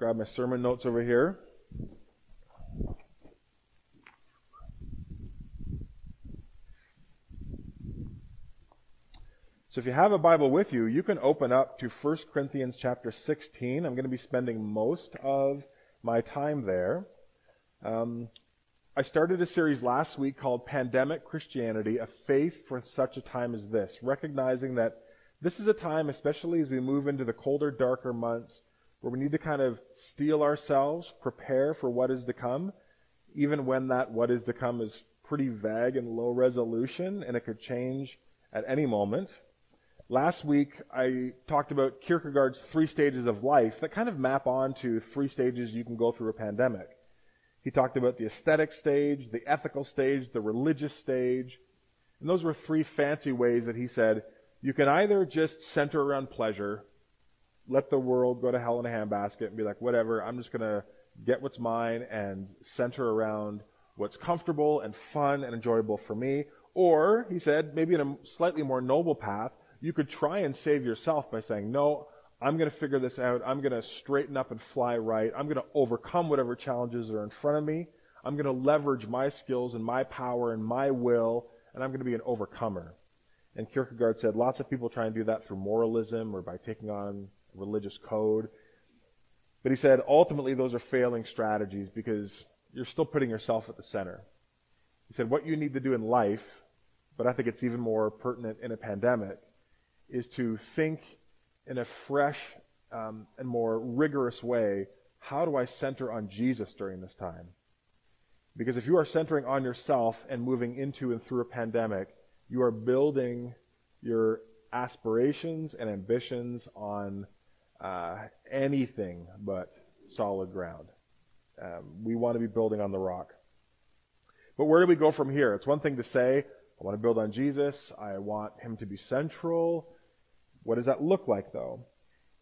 grab my sermon notes over here. So if you have a Bible with you, you can open up to 1 Corinthians chapter 16. I'm going to be spending most of my time there. Um, I started a series last week called Pandemic Christianity, a faith for such a time as this, recognizing that this is a time, especially as we move into the colder, darker months, where we need to kind of steel ourselves, prepare for what is to come, even when that what is to come is pretty vague and low resolution, and it could change at any moment. Last week, I talked about Kierkegaard's three stages of life that kind of map onto three stages you can go through a pandemic. He talked about the aesthetic stage, the ethical stage, the religious stage. And those were three fancy ways that he said you can either just center around pleasure, let the world go to hell in a handbasket and be like, whatever, I'm just going to get what's mine and center around what's comfortable and fun and enjoyable for me. Or, he said, maybe in a slightly more noble path, you could try and save yourself by saying, no, I'm going to figure this out. I'm going to straighten up and fly right. I'm going to overcome whatever challenges are in front of me. I'm going to leverage my skills and my power and my will, and I'm going to be an overcomer. And Kierkegaard said lots of people try and do that through moralism or by taking on religious code. But he said ultimately those are failing strategies because you're still putting yourself at the center. He said what you need to do in life, but I think it's even more pertinent in a pandemic, is to think in a fresh um, and more rigorous way how do I center on Jesus during this time? Because if you are centering on yourself and moving into and through a pandemic, you are building your aspirations and ambitions on uh, anything but solid ground. Um, we want to be building on the rock. But where do we go from here? It's one thing to say, I want to build on Jesus. I want him to be central. What does that look like, though?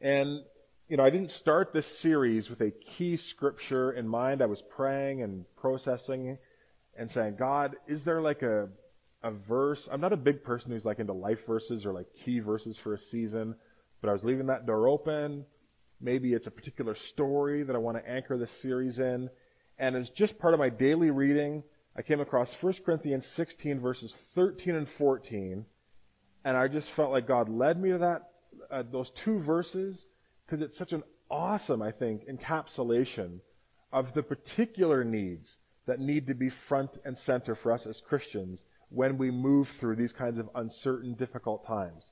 And, you know, I didn't start this series with a key scripture in mind. I was praying and processing and saying, God, is there like a, a verse? I'm not a big person who's like into life verses or like key verses for a season, but I was leaving that door open. Maybe it's a particular story that I want to anchor this series in. And as just part of my daily reading, I came across 1 Corinthians 16, verses 13 and 14 and I just felt like God led me to that, uh, those two verses, because it's such an awesome, I think, encapsulation of the particular needs that need to be front and center for us as Christians when we move through these kinds of uncertain, difficult times.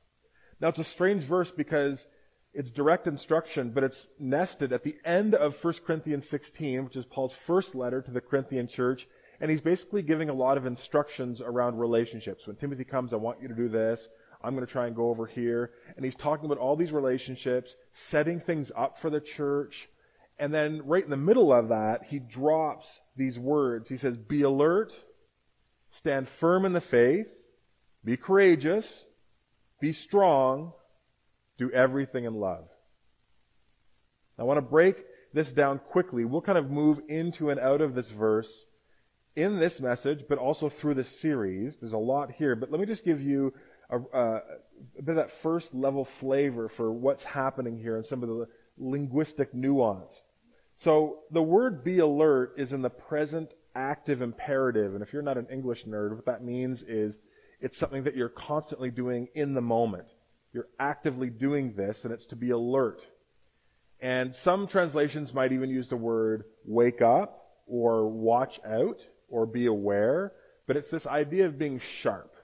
Now, it's a strange verse because it's direct instruction, but it's nested at the end of 1 Corinthians 16, which is Paul's first letter to the Corinthian church. And he's basically giving a lot of instructions around relationships. When Timothy comes, I want you to do this. I'm going to try and go over here. And he's talking about all these relationships, setting things up for the church. And then right in the middle of that, he drops these words. He says, Be alert, stand firm in the faith, be courageous, be strong, do everything in love. I want to break this down quickly. We'll kind of move into and out of this verse in this message, but also through this series. There's a lot here, but let me just give you a, a, bit of that first level flavor for what's happening here and some of the linguistic nuance. So the word be alert is in the present active imperative. And if you're not an English nerd, what that means is it's something that you're constantly doing in the moment. You're actively doing this, and it's to be alert. And some translations might even use the word wake up or watch out or be aware, but it's this idea of being sharp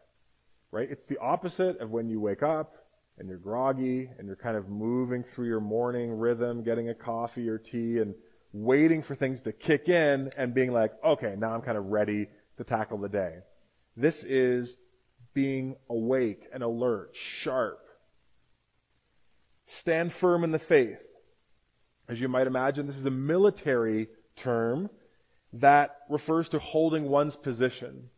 right? It's the opposite of when you wake up and you're groggy and you're kind of moving through your morning rhythm, getting a coffee or tea and waiting for things to kick in and being like, okay, now I'm kind of ready to tackle the day. This is being awake and alert, sharp. Stand firm in the faith. As you might imagine, this is a military term that refers to holding one's position.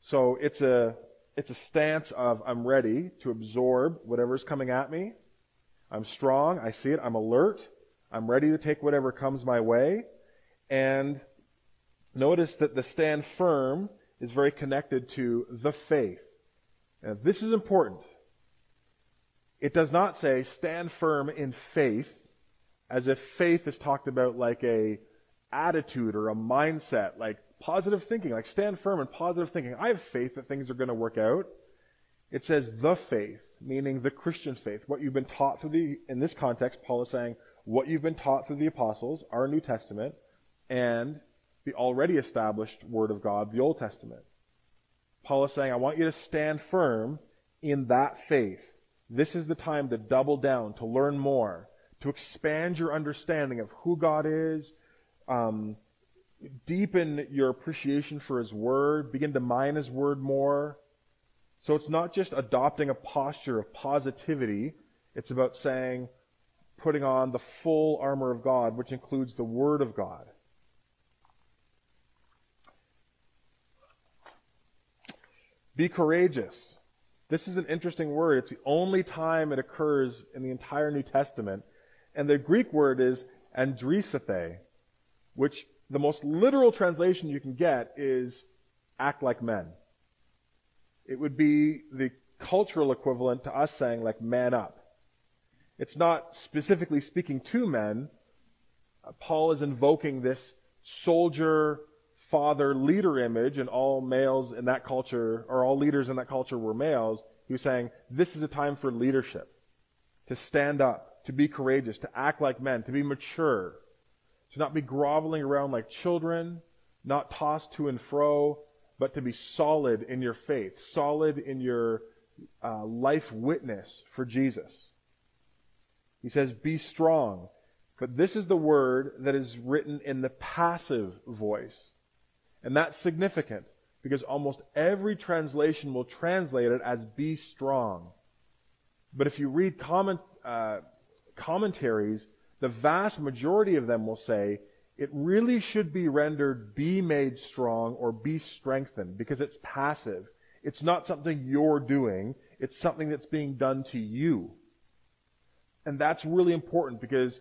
So it's a it's a stance of I'm ready to absorb whatever's coming at me. I'm strong. I see it. I'm alert. I'm ready to take whatever comes my way. And notice that the stand firm is very connected to the faith. Now, this is important. It does not say stand firm in faith as if faith is talked about like a attitude or a mindset, like positive thinking, like stand firm in positive thinking. I have faith that things are going to work out. It says the faith, meaning the Christian faith, what you've been taught through the, in this context, Paul is saying, what you've been taught through the apostles, our New Testament, and the already established Word of God, the Old Testament. Paul is saying, I want you to stand firm in that faith. This is the time to double down, to learn more, to expand your understanding of who God is, um, deepen your appreciation for His Word, begin to mine His Word more. So it's not just adopting a posture of positivity, it's about saying, putting on the full armor of God, which includes the Word of God. Be courageous. This is an interesting word. It's the only time it occurs in the entire New Testament. And the Greek word is andrisathe, which the most literal translation you can get is act like men. It would be the cultural equivalent to us saying like man up. It's not specifically speaking to men. Uh, Paul is invoking this soldier, father, leader image, and all males in that culture, or all leaders in that culture were males. He was saying, this is a time for leadership. To stand up, to be courageous, to act like men, to be mature, to not be groveling around like children, not tossed to and fro, but to be solid in your faith, solid in your uh, life witness for Jesus. He says, be strong. But this is the word that is written in the passive voice. And that's significant because almost every translation will translate it as be strong. But if you read comment, uh, commentaries, the vast majority of them will say it really should be rendered be made strong or be strengthened because it's passive. It's not something you're doing, it's something that's being done to you. And that's really important because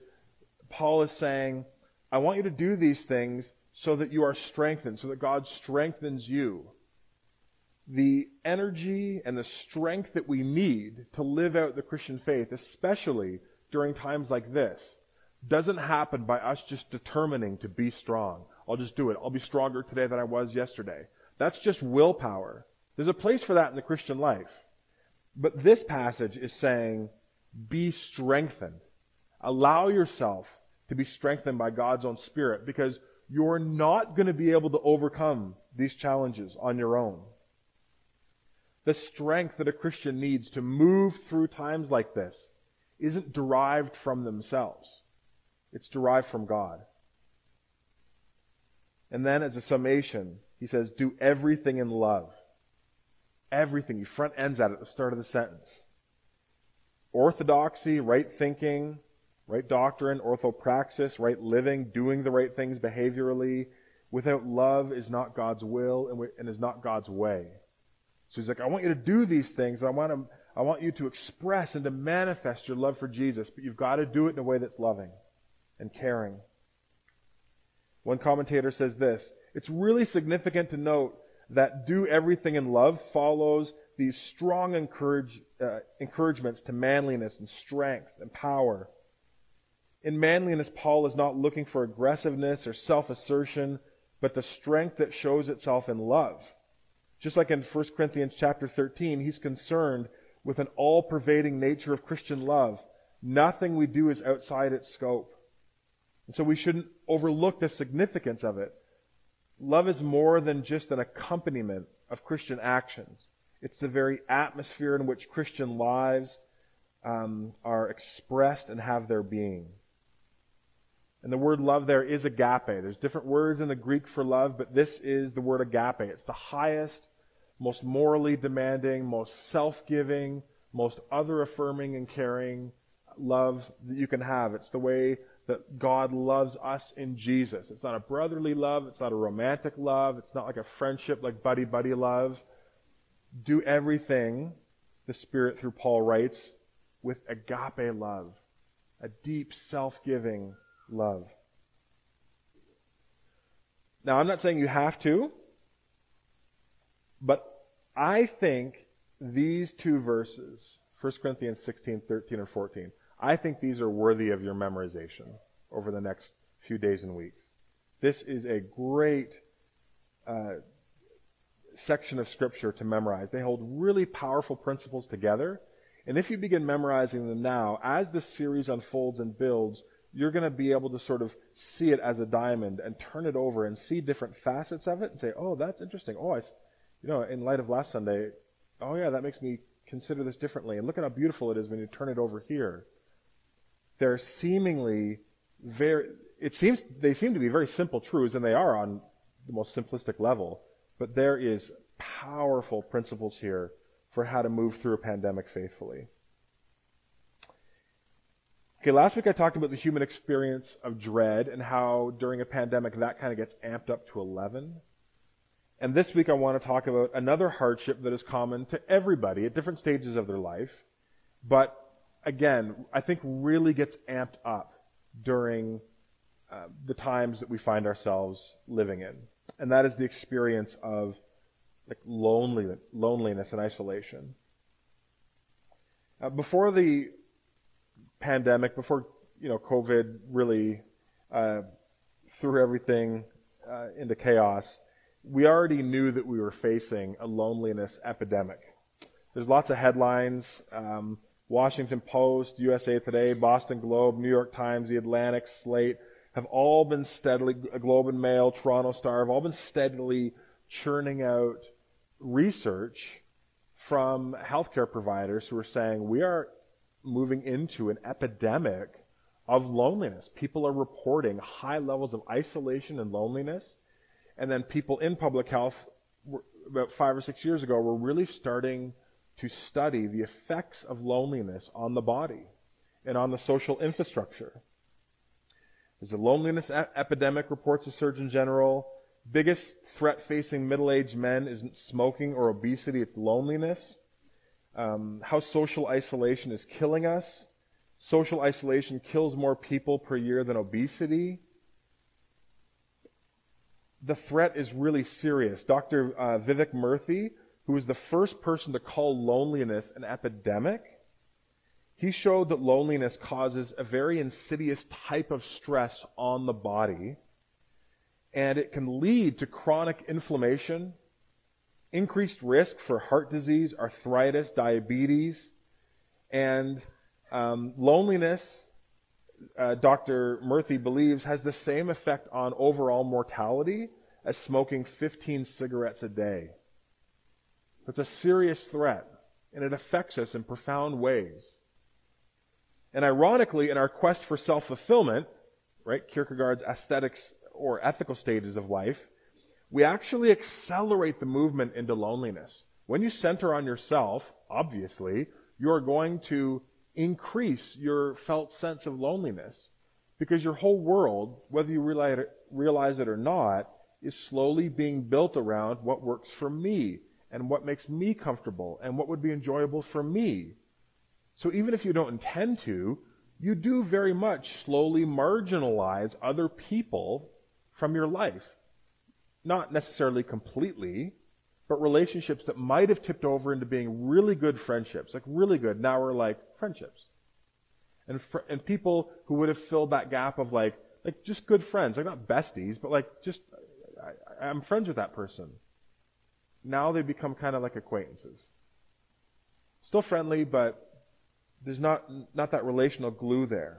Paul is saying, I want you to do these things so that you are strengthened, so that God strengthens you. The energy and the strength that we need to live out the Christian faith, especially during times like this, doesn't happen by us just determining to be strong. I'll just do it. I'll be stronger today than I was yesterday. That's just willpower. There's a place for that in the Christian life. But this passage is saying, be strengthened. Allow yourself to be strengthened by God's own Spirit because you're not going to be able to overcome these challenges on your own. The strength that a Christian needs to move through times like this isn't derived from themselves. It's derived from God. And then as a summation, he says, do everything in love. Everything. He front ends at at the start of the sentence. Orthodoxy, right thinking, right doctrine, orthopraxis, right living, doing the right things behaviorally, without love is not God's will and is not God's way. So he's like, I want you to do these things. I want, to, I want you to express and to manifest your love for Jesus, but you've got to do it in a way that's loving and caring. One commentator says this It's really significant to note that do everything in love follows these strong encourage, uh, encouragements to manliness and strength and power. In manliness, Paul is not looking for aggressiveness or self assertion, but the strength that shows itself in love. Just like in 1 Corinthians chapter 13, he's concerned with an all pervading nature of Christian love. Nothing we do is outside its scope. And so we shouldn't overlook the significance of it. Love is more than just an accompaniment of Christian actions. It's the very atmosphere in which Christian lives um, are expressed and have their being. And the word love there is agape. There's different words in the Greek for love, but this is the word agape. It's the highest, most morally demanding, most self giving, most other affirming and caring love that you can have. It's the way that God loves us in Jesus. It's not a brotherly love. It's not a romantic love. It's not like a friendship, like buddy buddy love. Do everything, the Spirit through Paul writes, with agape love, a deep self giving love. Now, I'm not saying you have to, but I think these two verses, 1 Corinthians 16, 13, or 14, I think these are worthy of your memorization over the next few days and weeks. This is a great uh, section of Scripture to memorize. They hold really powerful principles together. And if you begin memorizing them now, as the series unfolds and builds, you're going to be able to sort of see it as a diamond and turn it over and see different facets of it and say, oh, that's interesting. Oh, I, you know, in light of last Sunday, oh yeah, that makes me consider this differently. And look at how beautiful it is when you turn it over here. They're seemingly very, it seems, they seem to be very simple truths, and they are on the most simplistic level, but there is powerful principles here for how to move through a pandemic faithfully. Okay, last week I talked about the human experience of dread and how during a pandemic that kind of gets amped up to 11. And this week I want to talk about another hardship that is common to everybody at different stages of their life, but again, I think really gets amped up during uh, the times that we find ourselves living in. And that is the experience of like loneliness, loneliness and isolation. Uh, before the pandemic, before you know COVID really uh, threw everything uh, into chaos, we already knew that we were facing a loneliness epidemic. There's lots of headlines. Um, Washington Post, USA Today, Boston Globe, New York Times, The Atlantic, Slate have all been steadily, Globe and Mail, Toronto Star, have all been steadily churning out research from healthcare providers who are saying we are moving into an epidemic of loneliness. People are reporting high levels of isolation and loneliness. And then people in public health, about five or six years ago, were really starting to study the effects of loneliness on the body and on the social infrastructure. There's a loneliness a- epidemic, reports the Surgeon General. Biggest threat facing middle aged men isn't smoking or obesity, it's loneliness. Um, how social isolation is killing us. Social isolation kills more people per year than obesity the threat is really serious. Dr. Uh, Vivek Murthy, who was the first person to call loneliness an epidemic, he showed that loneliness causes a very insidious type of stress on the body, and it can lead to chronic inflammation, increased risk for heart disease, arthritis, diabetes, and um, loneliness uh, Dr. Murthy believes has the same effect on overall mortality as smoking 15 cigarettes a day. It's a serious threat, and it affects us in profound ways. And ironically, in our quest for self fulfillment, right, Kierkegaard's aesthetics or ethical stages of life, we actually accelerate the movement into loneliness. When you center on yourself, obviously, you're going to increase your felt sense of loneliness because your whole world, whether you realize it, or not, is slowly being built around what works for me and what makes me comfortable and what would be enjoyable for me. So even if you don't intend to, you do very much slowly marginalize other people from your life. Not necessarily completely, but relationships that might have tipped over into being really good friendships, like really good, now are like friendships. And, fr- and people who would have filled that gap of like, like just good friends, like not besties, but like just, I, I'm friends with that person. Now they become kind of like acquaintances. Still friendly, but there's not, not that relational glue there.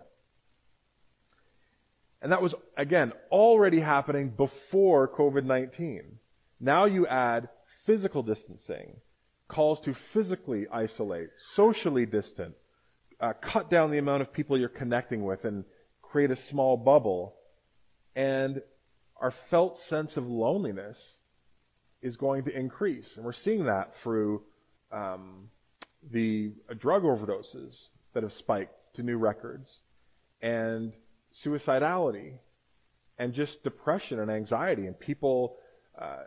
And that was, again, already happening before COVID 19. Now you add physical distancing, calls to physically isolate, socially distant, uh, cut down the amount of people you're connecting with, and create a small bubble. And our felt sense of loneliness is going to increase. And we're seeing that through um, the drug overdoses that have spiked to new records, and suicidality, and just depression and anxiety. And people, uh,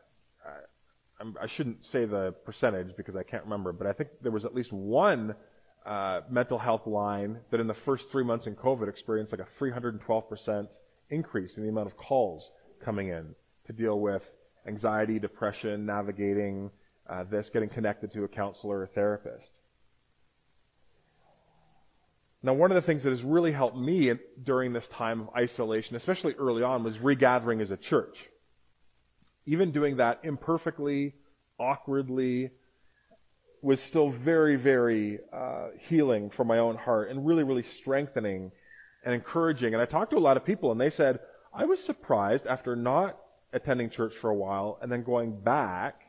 I should not say the percentage because I can't remember, but I think there was at least one uh, mental health line that in the first three months in COVID experienced like a 312% increase in the amount of calls coming in to deal with anxiety, depression, navigating uh, this, getting connected to a counselor or therapist. Now, one of the things that has really helped me during this time of isolation, especially early on, was regathering as a church. Even doing that imperfectly, awkwardly, was still very, very uh, healing for my own heart and really, really strengthening and encouraging. And I talked to a lot of people, and they said, I was surprised after not attending church for a while and then going back,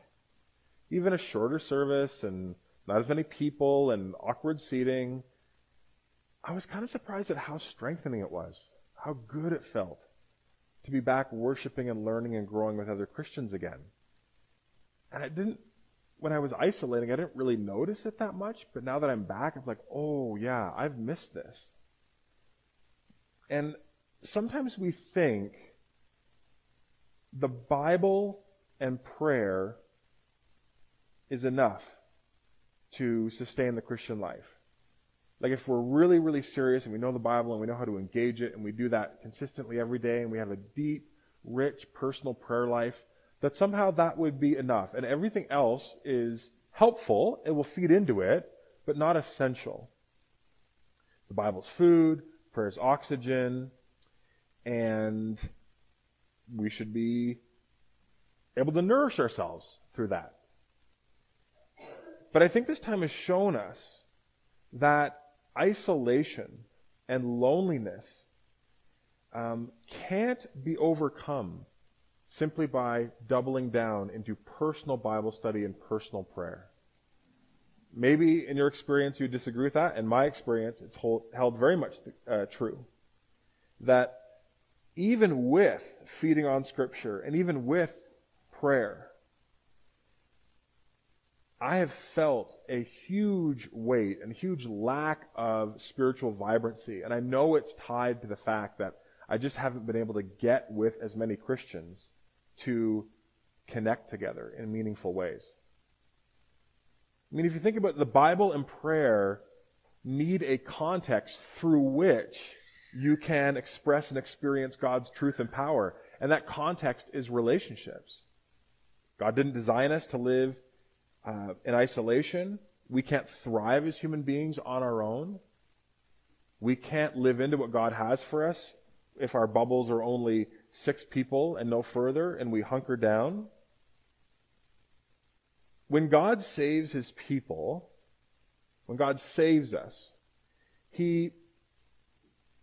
even a shorter service and not as many people and awkward seating I was kind of surprised at how strengthening it was, how good it felt to be back worshiping and learning and growing with other Christians again. And I didn't, when I was isolating, I didn't really notice it that much, but now that I'm back, I'm like, oh yeah, I've missed this. And sometimes we think the Bible and prayer is enough to sustain the Christian life. Like if we're really, really serious and we know the Bible and we know how to engage it and we do that consistently every day and we have a deep, rich, personal prayer life, that somehow that would be enough. And everything else is helpful. It will feed into it, but not essential. The Bible's food, prayer's oxygen, and we should be able to nourish ourselves through that. But I think this time has shown us that isolation and loneliness um, can't be overcome simply by doubling down into personal Bible study and personal prayer. Maybe in your experience you disagree with that. In my experience, it's hold, held very much uh, true. That even with feeding on Scripture and even with prayer, I have felt a huge weight and huge lack of spiritual vibrancy. And I know it's tied to the fact that I just haven't been able to get with as many Christians to connect together in meaningful ways. I mean, if you think about it, the Bible and prayer need a context through which you can express and experience God's truth and power. And that context is relationships. God didn't design us to live uh, in isolation. We can't thrive as human beings on our own. We can't live into what God has for us if our bubbles are only six people and no further and we hunker down. When God saves his people, when God saves us, he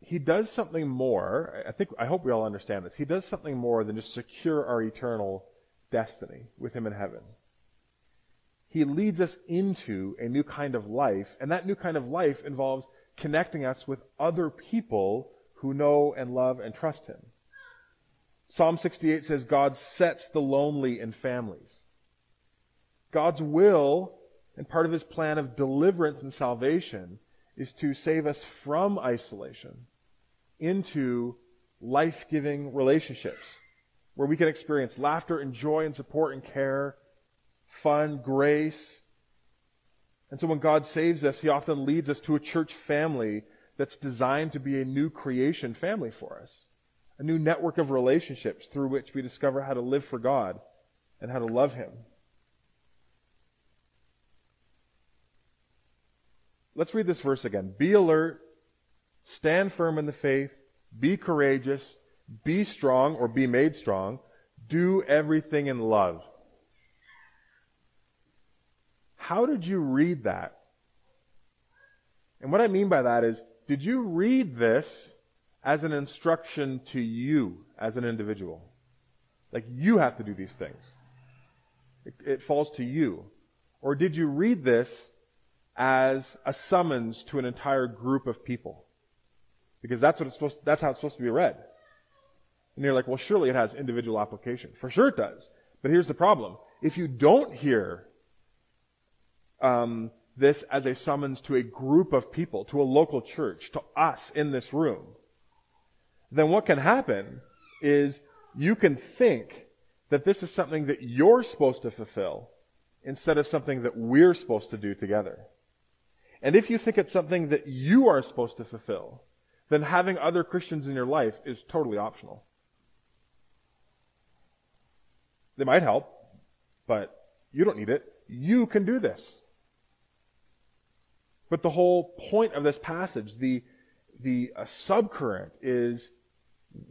he does something more. I think I hope we all understand this. He does something more than just secure our eternal destiny with him in heaven he leads us into a new kind of life, and that new kind of life involves connecting us with other people who know and love and trust him. Psalm 68 says God sets the lonely in families. God's will and part of his plan of deliverance and salvation is to save us from isolation into life giving relationships where we can experience laughter and joy and support and care fun, grace. And so when God saves us, He often leads us to a church family that's designed to be a new creation family for us. A new network of relationships through which we discover how to live for God and how to love Him. Let's read this verse again. Be alert, stand firm in the faith, be courageous, be strong or be made strong, do everything in love. How did you read that? And what I mean by that is, did you read this as an instruction to you as an individual? Like you have to do these things. It, it falls to you. Or did you read this as a summons to an entire group of people? Because that's what it's supposed, that's how it's supposed to be read. And you're like, well, surely it has individual application. For sure it does. But here's the problem. If you don't hear um, this as a summons to a group of people, to a local church, to us in this room, then what can happen is you can think that this is something that you're supposed to fulfill instead of something that we're supposed to do together. And if you think it's something that you are supposed to fulfill, then having other Christians in your life is totally optional. They might help, but you don't need it. You can do this. But the whole point of this passage, the, the uh, subcurrent is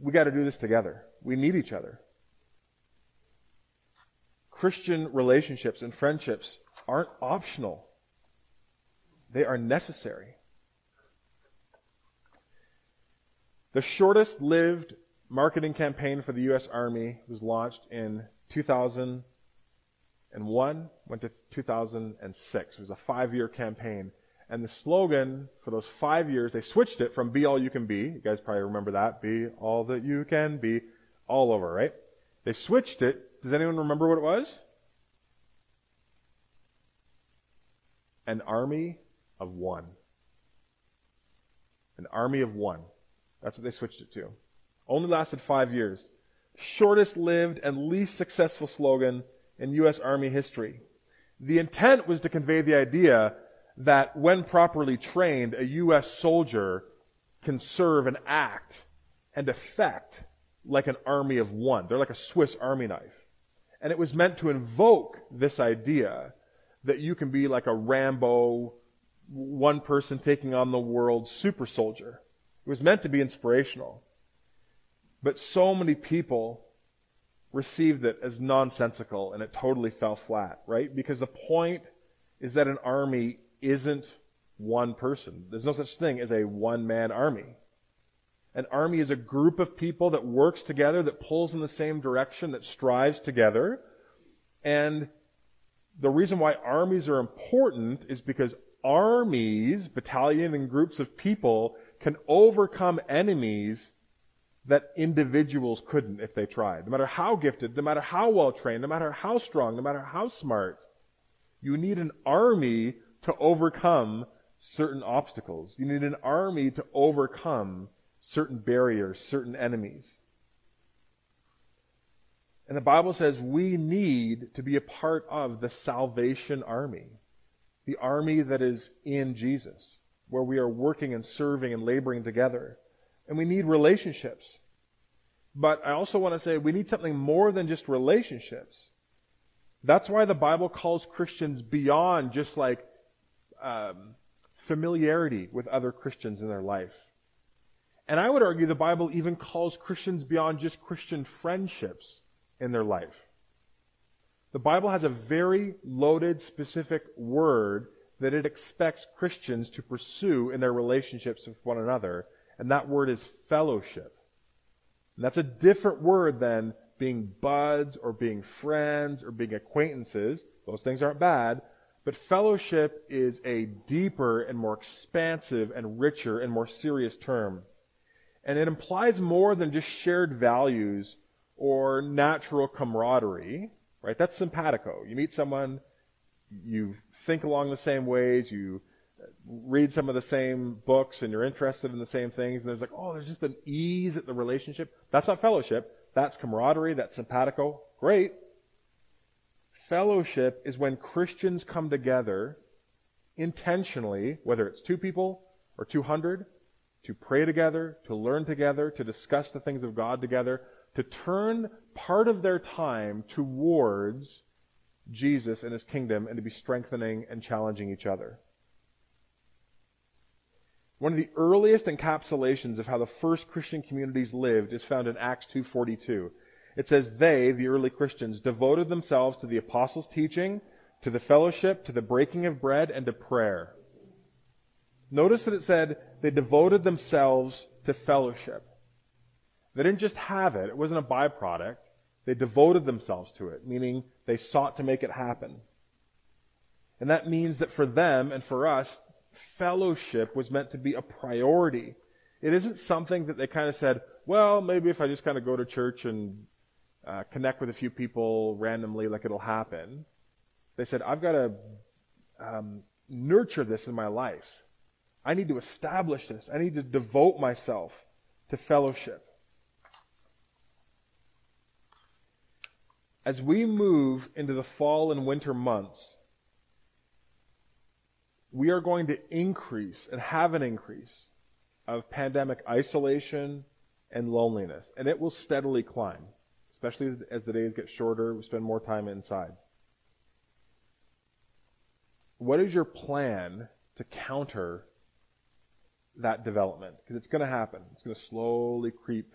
we got to do this together. We need each other. Christian relationships and friendships aren't optional. They are necessary. The shortest lived marketing campaign for the U.S. Army was launched in 2001, went to 2006. It was a five year campaign. And the slogan for those five years, they switched it from be all you can be. You guys probably remember that. Be all that you can be. All over, right? They switched it. Does anyone remember what it was? An army of one. An army of one. That's what they switched it to. Only lasted five years. Shortest lived and least successful slogan in U.S. Army history. The intent was to convey the idea that when properly trained, a U.S. soldier can serve and act and affect like an army of one. They're like a Swiss army knife. And it was meant to invoke this idea that you can be like a Rambo, one person taking on the world super soldier. It was meant to be inspirational. But so many people received it as nonsensical and it totally fell flat, right? Because the point is that an army isn't one person. There's no such thing as a one man army. An army is a group of people that works together, that pulls in the same direction, that strives together. And the reason why armies are important is because armies, battalion and groups of people, can overcome enemies that individuals couldn't if they tried. No matter how gifted, no matter how well trained, no matter how strong, no matter how smart, you need an army to overcome certain obstacles. You need an army to overcome certain barriers, certain enemies. And the Bible says we need to be a part of the salvation army, the army that is in Jesus, where we are working and serving and laboring together. And we need relationships. But I also want to say we need something more than just relationships. That's why the Bible calls Christians beyond just like um, familiarity with other Christians in their life. And I would argue the Bible even calls Christians beyond just Christian friendships in their life. The Bible has a very loaded, specific word that it expects Christians to pursue in their relationships with one another, and that word is fellowship. And that's a different word than being buds or being friends or being acquaintances. Those things aren't bad. But fellowship is a deeper and more expansive and richer and more serious term. And it implies more than just shared values or natural camaraderie, right? That's simpatico. You meet someone, you think along the same ways, you read some of the same books, and you're interested in the same things, and there's like, oh, there's just an ease at the relationship. That's not fellowship. That's camaraderie. That's simpatico. Great. Fellowship is when Christians come together intentionally, whether it's two people or 200, to pray together, to learn together, to discuss the things of God together, to turn part of their time towards Jesus and his kingdom and to be strengthening and challenging each other. One of the earliest encapsulations of how the first Christian communities lived is found in Acts 2:42. It says, They, the early Christians, devoted themselves to the apostles' teaching, to the fellowship, to the breaking of bread, and to prayer. Notice that it said they devoted themselves to fellowship. They didn't just have it, it wasn't a byproduct. They devoted themselves to it, meaning they sought to make it happen. And that means that for them and for us, fellowship was meant to be a priority. It isn't something that they kind of said, well, maybe if I just kind of go to church and uh, connect with a few people randomly, like it'll happen. They said, I've got to um, nurture this in my life. I need to establish this. I need to devote myself to fellowship. As we move into the fall and winter months, we are going to increase and have an increase of pandemic isolation and loneliness, and it will steadily climb especially as the days get shorter, we spend more time inside. What is your plan to counter that development because it's going to happen. It's going to slowly creep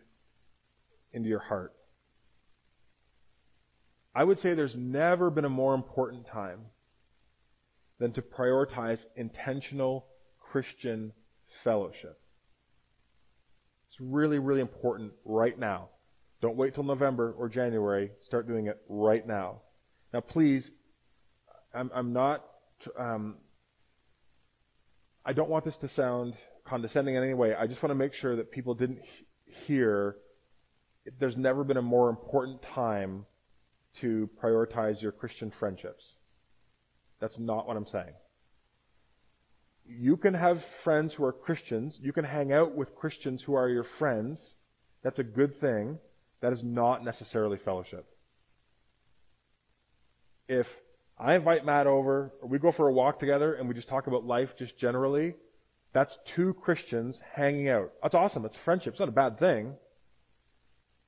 into your heart. I would say there's never been a more important time than to prioritize intentional Christian fellowship. It's really, really important right now. Don't wait till November or January. Start doing it right now. Now, please, I'm, I'm not, um, I don't want this to sound condescending in any way. I just want to make sure that people didn't hear there's never been a more important time to prioritize your Christian friendships. That's not what I'm saying. You can have friends who are Christians. You can hang out with Christians who are your friends. That's a good thing. That is not necessarily fellowship. If I invite Matt over, or we go for a walk together and we just talk about life just generally, that's two Christians hanging out. That's awesome. It's friendship. It's not a bad thing.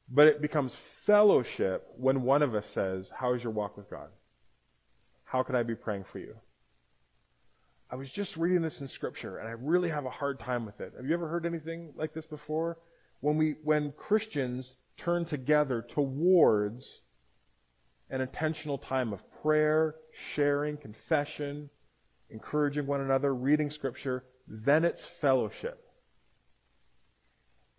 But it becomes fellowship when one of us says, How is your walk with God? How can I be praying for you? I was just reading this in Scripture, and I really have a hard time with it. Have you ever heard anything like this before? When we, when Christians turn together towards an intentional time of prayer, sharing, confession, encouraging one another, reading Scripture, then it's fellowship.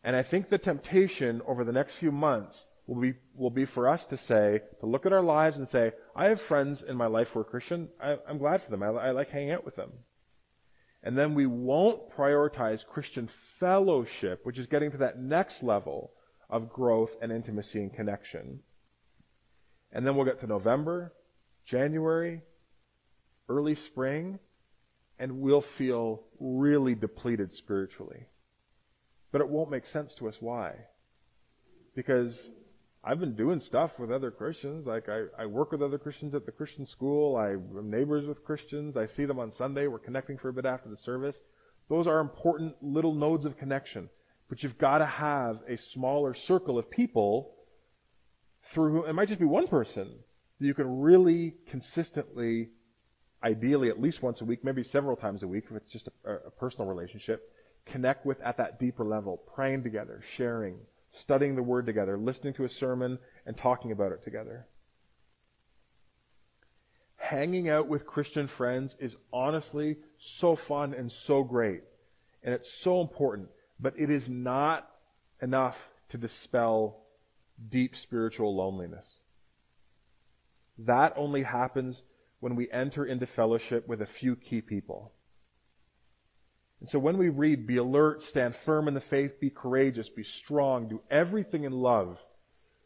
And I think the temptation over the next few months will be, will be for us to say, to look at our lives and say, I have friends in my life who are Christian. I, am glad for them. I, I like hanging out with them. And then we won't prioritize Christian fellowship, which is getting to that next level of growth and intimacy and connection. And then we'll get to November, January, early spring, and we'll feel really depleted spiritually. But it won't make sense to us why. Because I've been doing stuff with other Christians. Like I, I work with other Christians at the Christian school. I'm neighbors with Christians. I see them on Sunday. We're connecting for a bit after the service. Those are important little nodes of connection. But you've got to have a smaller circle of people through whom, it might just be one person that you can really consistently, ideally at least once a week, maybe several times a week if it's just a, a personal relationship, connect with at that deeper level, praying together, sharing, studying the Word together, listening to a sermon, and talking about it together. Hanging out with Christian friends is honestly so fun and so great. And it's so important. But it is not enough to dispel deep spiritual loneliness. That only happens when we enter into fellowship with a few key people. And so when we read, be alert, stand firm in the faith, be courageous, be strong, do everything in love,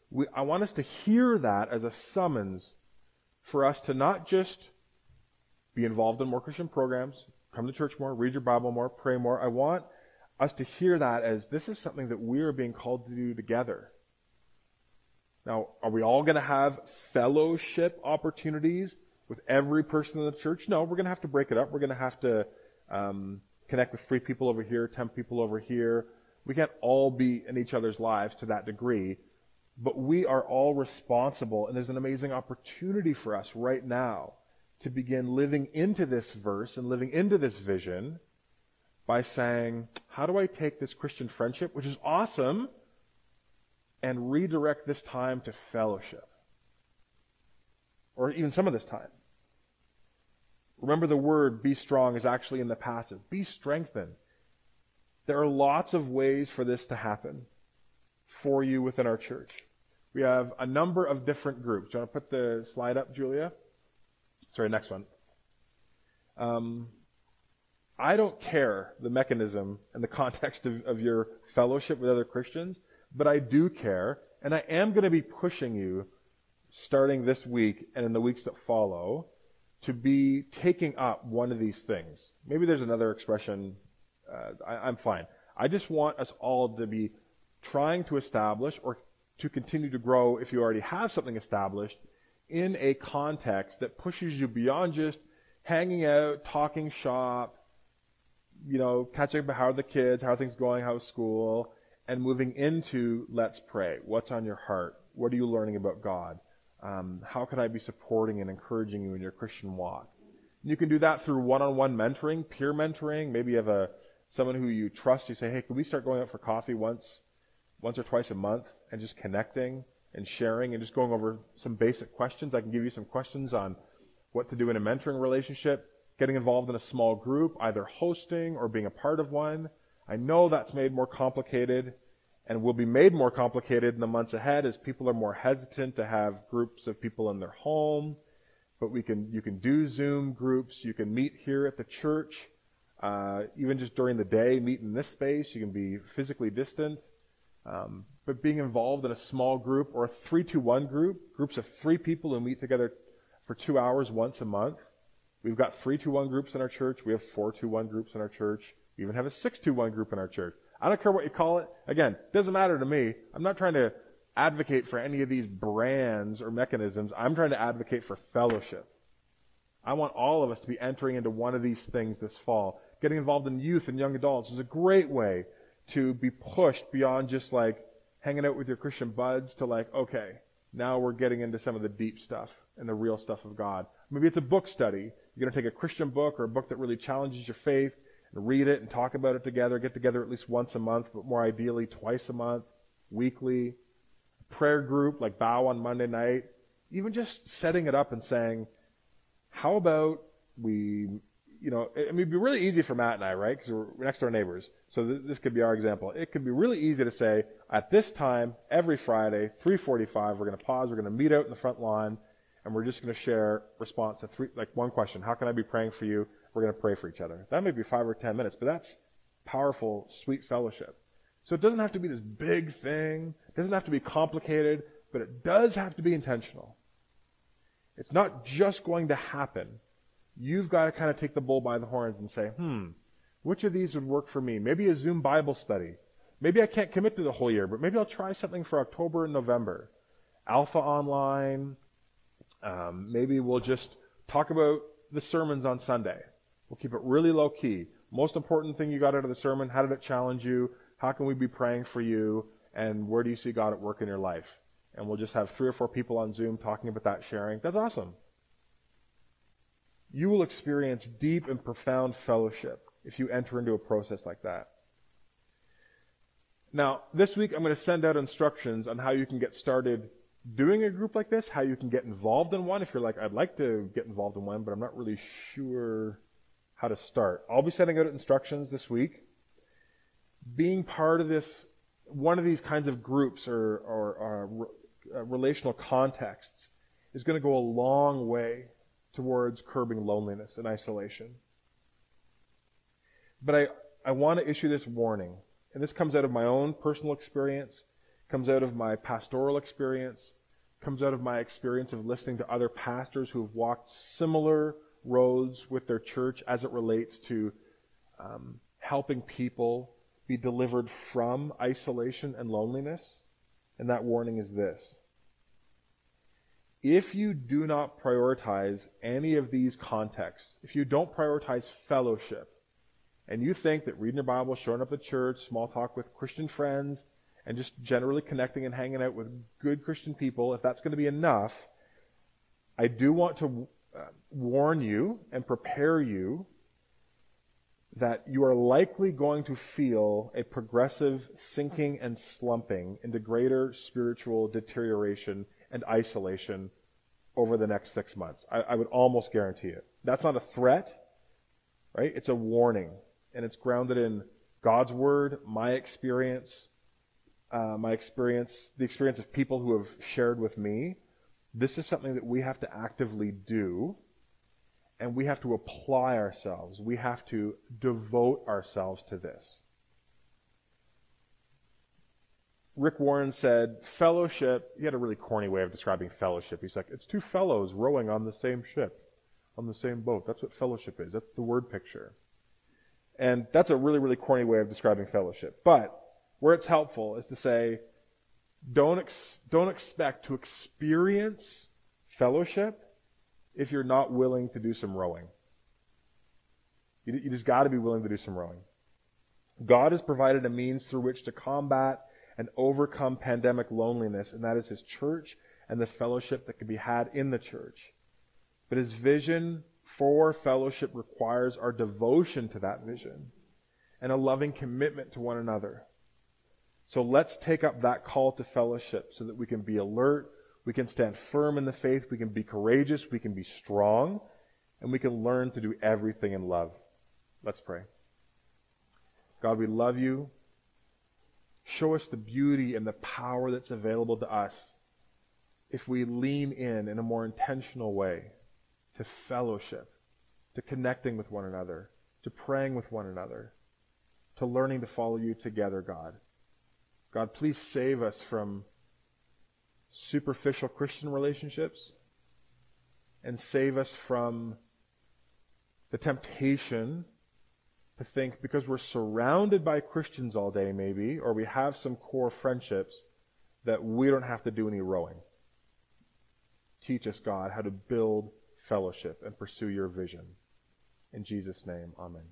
we, I want us to hear that as a summons for us to not just be involved in more Christian programs, come to church more, read your Bible more, pray more. I want us to hear that as this is something that we are being called to do together. Now, are we all going to have fellowship opportunities with every person in the church? No, we're going to have to break it up. We're going to have to um, connect with three people over here, ten people over here. We can't all be in each other's lives to that degree, but we are all responsible, and there's an amazing opportunity for us right now to begin living into this verse and living into this vision by saying, How do I take this Christian friendship, which is awesome, and redirect this time to fellowship? Or even some of this time. Remember, the word be strong is actually in the passive. Be strengthened. There are lots of ways for this to happen for you within our church. We have a number of different groups. Do you want to put the slide up, Julia? Sorry, next one. Um, I don't care the mechanism and the context of, of your fellowship with other Christians, but I do care, and I am going to be pushing you starting this week and in the weeks that follow to be taking up one of these things. Maybe there's another expression. Uh, I, I'm fine. I just want us all to be trying to establish or to continue to grow if you already have something established in a context that pushes you beyond just hanging out, talking shop, you know, catching up how are the kids, how are things going, how's school, and moving into let's pray. What's on your heart? What are you learning about God? Um, how can I be supporting and encouraging you in your Christian walk? You can do that through one-on-one mentoring, peer mentoring. Maybe you have a someone who you trust. You say, "Hey, can we start going out for coffee once, once or twice a month, and just connecting and sharing and just going over some basic questions? I can give you some questions on what to do in a mentoring relationship, getting involved in a small group, either hosting or being a part of one. I know that's made more complicated and will be made more complicated in the months ahead as people are more hesitant to have groups of people in their home. But we can, you can do Zoom groups. You can meet here at the church, uh, even just during the day, meet in this space. You can be physically distant. Um, but being involved in a small group or a three to one group, groups of three people who meet together for two hours once a month. We've got three to one groups in our church. We have four to one groups in our church. We even have a six to one group in our church. I don't care what you call it. Again, it doesn't matter to me. I'm not trying to advocate for any of these brands or mechanisms. I'm trying to advocate for fellowship. I want all of us to be entering into one of these things this fall. Getting involved in youth and young adults is a great way to be pushed beyond just like hanging out with your Christian buds to like, okay, now we're getting into some of the deep stuff and the real stuff of God. Maybe it's a book study. You're going to take a Christian book or a book that really challenges your faith and read it and talk about it together, get together at least once a month, but more ideally twice a month, weekly. Prayer group like Bow on Monday night. Even just setting it up and saying, how about we, you know, I mean, it'd be really easy for Matt and I, right? Because we're next door neighbors. So th- this could be our example. It could be really easy to say, at this time, every Friday, 345, we're going to pause, we're going to meet out in the front lawn, and we're just going to share response to three, like one question. How can I be praying for you? we're going to pray for each other. That may be five or ten minutes, but that's powerful, sweet fellowship. So it doesn't have to be this big thing. It doesn't have to be complicated, but it does have to be intentional. It's not just going to happen. You've got to kind of take the bull by the horns and say, hmm, which of these would work for me? Maybe a Zoom Bible study. Maybe I can't commit to the whole year, but maybe I'll try something for October and November. Alpha online. Um, maybe we'll just talk about the sermons on Sunday. We'll keep it really low key. Most important thing you got out of the sermon, how did it challenge you? How can we be praying for you? And where do you see God at work in your life? And we'll just have three or four people on Zoom talking about that, sharing. That's awesome. You will experience deep and profound fellowship if you enter into a process like that. Now, this week I'm going to send out instructions on how you can get started doing a group like this, how you can get involved in one. If you're like, I'd like to get involved in one, but I'm not really sure how to start. I'll be sending out instructions this week. Being part of this, one of these kinds of groups or, or, or uh, relational contexts is going to go a long way towards curbing loneliness and isolation. But I, I want to issue this warning, and this comes out of my own personal experience, comes out of my pastoral experience, comes out of my experience of listening to other pastors who have walked similar roads with their church as it relates to um, helping people be delivered from isolation and loneliness. And that warning is this. If you do not prioritize any of these contexts, if you don't prioritize fellowship, and you think that reading your Bible, showing up at church, small talk with Christian friends, and just generally connecting and hanging out with good Christian people, if that's going to be enough, I do want to uh, warn you and prepare you that you are likely going to feel a progressive sinking and slumping into greater spiritual deterioration and isolation over the next six months. I, I, would almost guarantee it. That's not a threat, right? It's a warning. And it's grounded in God's word, my experience, uh, my experience, the experience of people who have shared with me, this is something that we have to actively do, and we have to apply ourselves. We have to devote ourselves to this. Rick Warren said, fellowship, he had a really corny way of describing fellowship. He's like, it's two fellows rowing on the same ship, on the same boat. That's what fellowship is. That's the word picture. And that's a really, really corny way of describing fellowship. But where it's helpful is to say, don't, ex- don't expect to experience fellowship if you're not willing to do some rowing. You, you just got to be willing to do some rowing. God has provided a means through which to combat and overcome pandemic loneliness, and that is His church and the fellowship that can be had in the church. But His vision for fellowship requires our devotion to that vision and a loving commitment to one another. So let's take up that call to fellowship so that we can be alert, we can stand firm in the faith, we can be courageous, we can be strong, and we can learn to do everything in love. Let's pray. God, we love you. Show us the beauty and the power that's available to us if we lean in in a more intentional way to fellowship, to connecting with one another, to praying with one another, to learning to follow you together, God. God, please save us from superficial Christian relationships and save us from the temptation to think because we're surrounded by Christians all day, maybe, or we have some core friendships, that we don't have to do any rowing. Teach us, God, how to build fellowship and pursue your vision. In Jesus' name, amen.